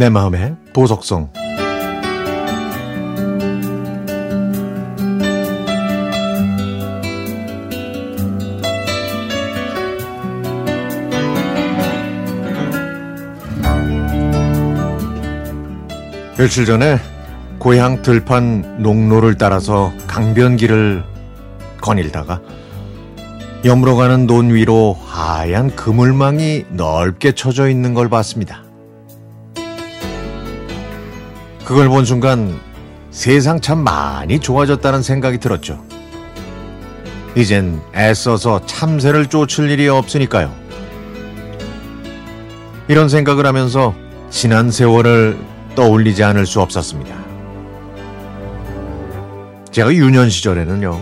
내 마음의 보석성 며칠 전에 고향 들판 농로를 따라서 강변길을 거닐다가 여물어 가는 논 위로 하얀 그물망이 넓게 쳐져 있는 걸 봤습니다. 그걸 본 순간 세상 참 많이 좋아졌다는 생각이 들었죠. 이젠 애써서 참새를 쫓을 일이 없으니까요. 이런 생각을 하면서 지난 세월을 떠올리지 않을 수 없었습니다. 제가 유년 시절에는요,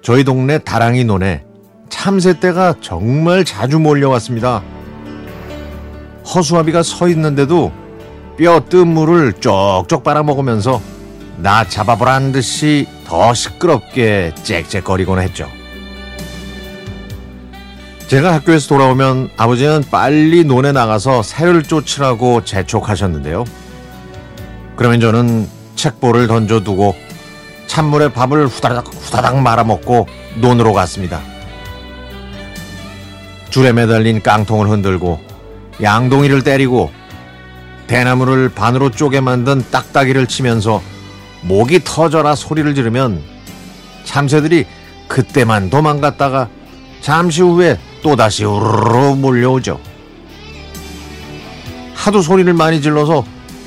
저희 동네 다랑이 논에 참새떼가 정말 자주 몰려왔습니다. 허수아비가 서 있는데도 뼈뜬 물을 쪽쪽 빨아먹으면서 나 잡아보란 듯이 더 시끄럽게 짹짹거리곤 했죠. 제가 학교에서 돌아오면 아버지는 빨리 논에 나가서 새를 쫓으라고 재촉하셨는데요. 그러면 저는 책볼을 던져두고 찬물에 밥을 후다닥 후다닥 말아먹고 논으로 갔습니다. 줄에 매달린 깡통을 흔들고 양동이를 때리고 대나무를 반으로 쪼개 만든 딱따기를 치면서 목이 터져라 소리를 지르면 참새들이 그때만 도망갔다가 잠시 후에 또다시 우르르 몰려오죠. 하도 소리를 많이 질러서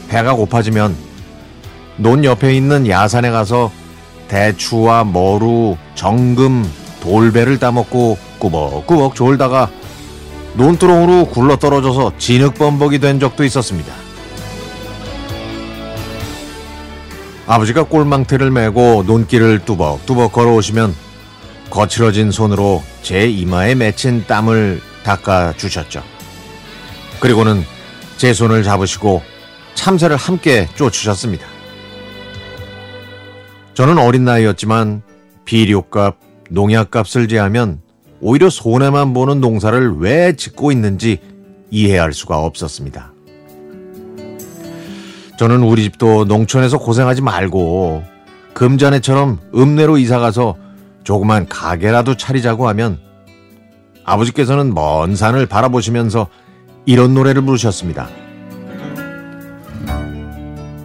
배가 고파지면 논 옆에 있는 야산에 가서 대추와 머루, 정금, 돌배를 따먹고 꾸벅꾸벅 졸다가 논두렁으로 굴러 떨어져서 진흙범벅이 된 적도 있었습니다. 아버지가 꼴망태를 메고 논길을 뚜벅뚜벅 걸어오시면 거칠어진 손으로 제 이마에 맺힌 땀을 닦아 주셨죠. 그리고는 제 손을 잡으시고 참새를 함께 쫓으셨습니다. 저는 어린 나이였지만 비료값, 농약값을 제하면 오히려 손해만 보는 농사를 왜 짓고 있는지 이해할 수가 없었습니다. 저는 우리 집도 농촌에서 고생하지 말고 금자네처럼 읍내로 이사가서 조그만 가게라도 차리자고 하면 아버지께서는 먼 산을 바라보시면서 이런 노래를 부르셨습니다.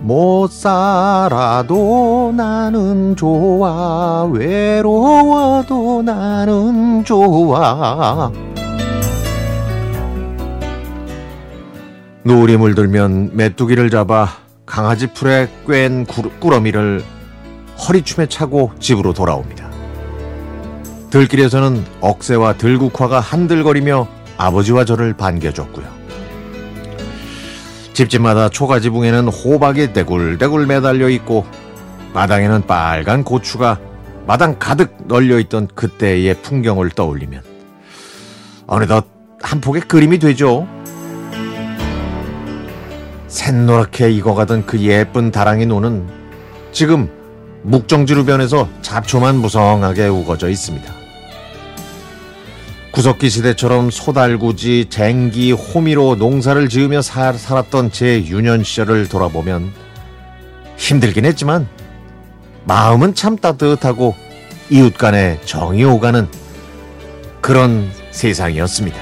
못 살아도 나는 좋아 외로워도 나는 좋아 노을이 물들면 메뚜기를 잡아 강아지 풀에 꿰인 꾸러미를 허리춤에 차고 집으로 돌아옵니다. 들길에서는 억새와 들국화가 한들거리며 아버지와 저를 반겨줬고요. 집집마다 초가지붕에는 호박이 떼굴떼굴 매달려 있고 마당에는 빨간 고추가 마당 가득 널려 있던 그때의 풍경을 떠올리면 어느덧 한 폭의 그림이 되죠. 샛노랗게 익어가던 그 예쁜 다랑이 노는 지금 묵정지루 변해서 잡초만 무성하게 우거져 있습니다. 구석기 시대처럼 소달구지, 쟁기, 호미로 농사를 지으며 살, 살았던 제 유년 시절을 돌아보면 힘들긴 했지만 마음은 참 따뜻하고 이웃 간의 정이 오가는 그런 세상이었습니다.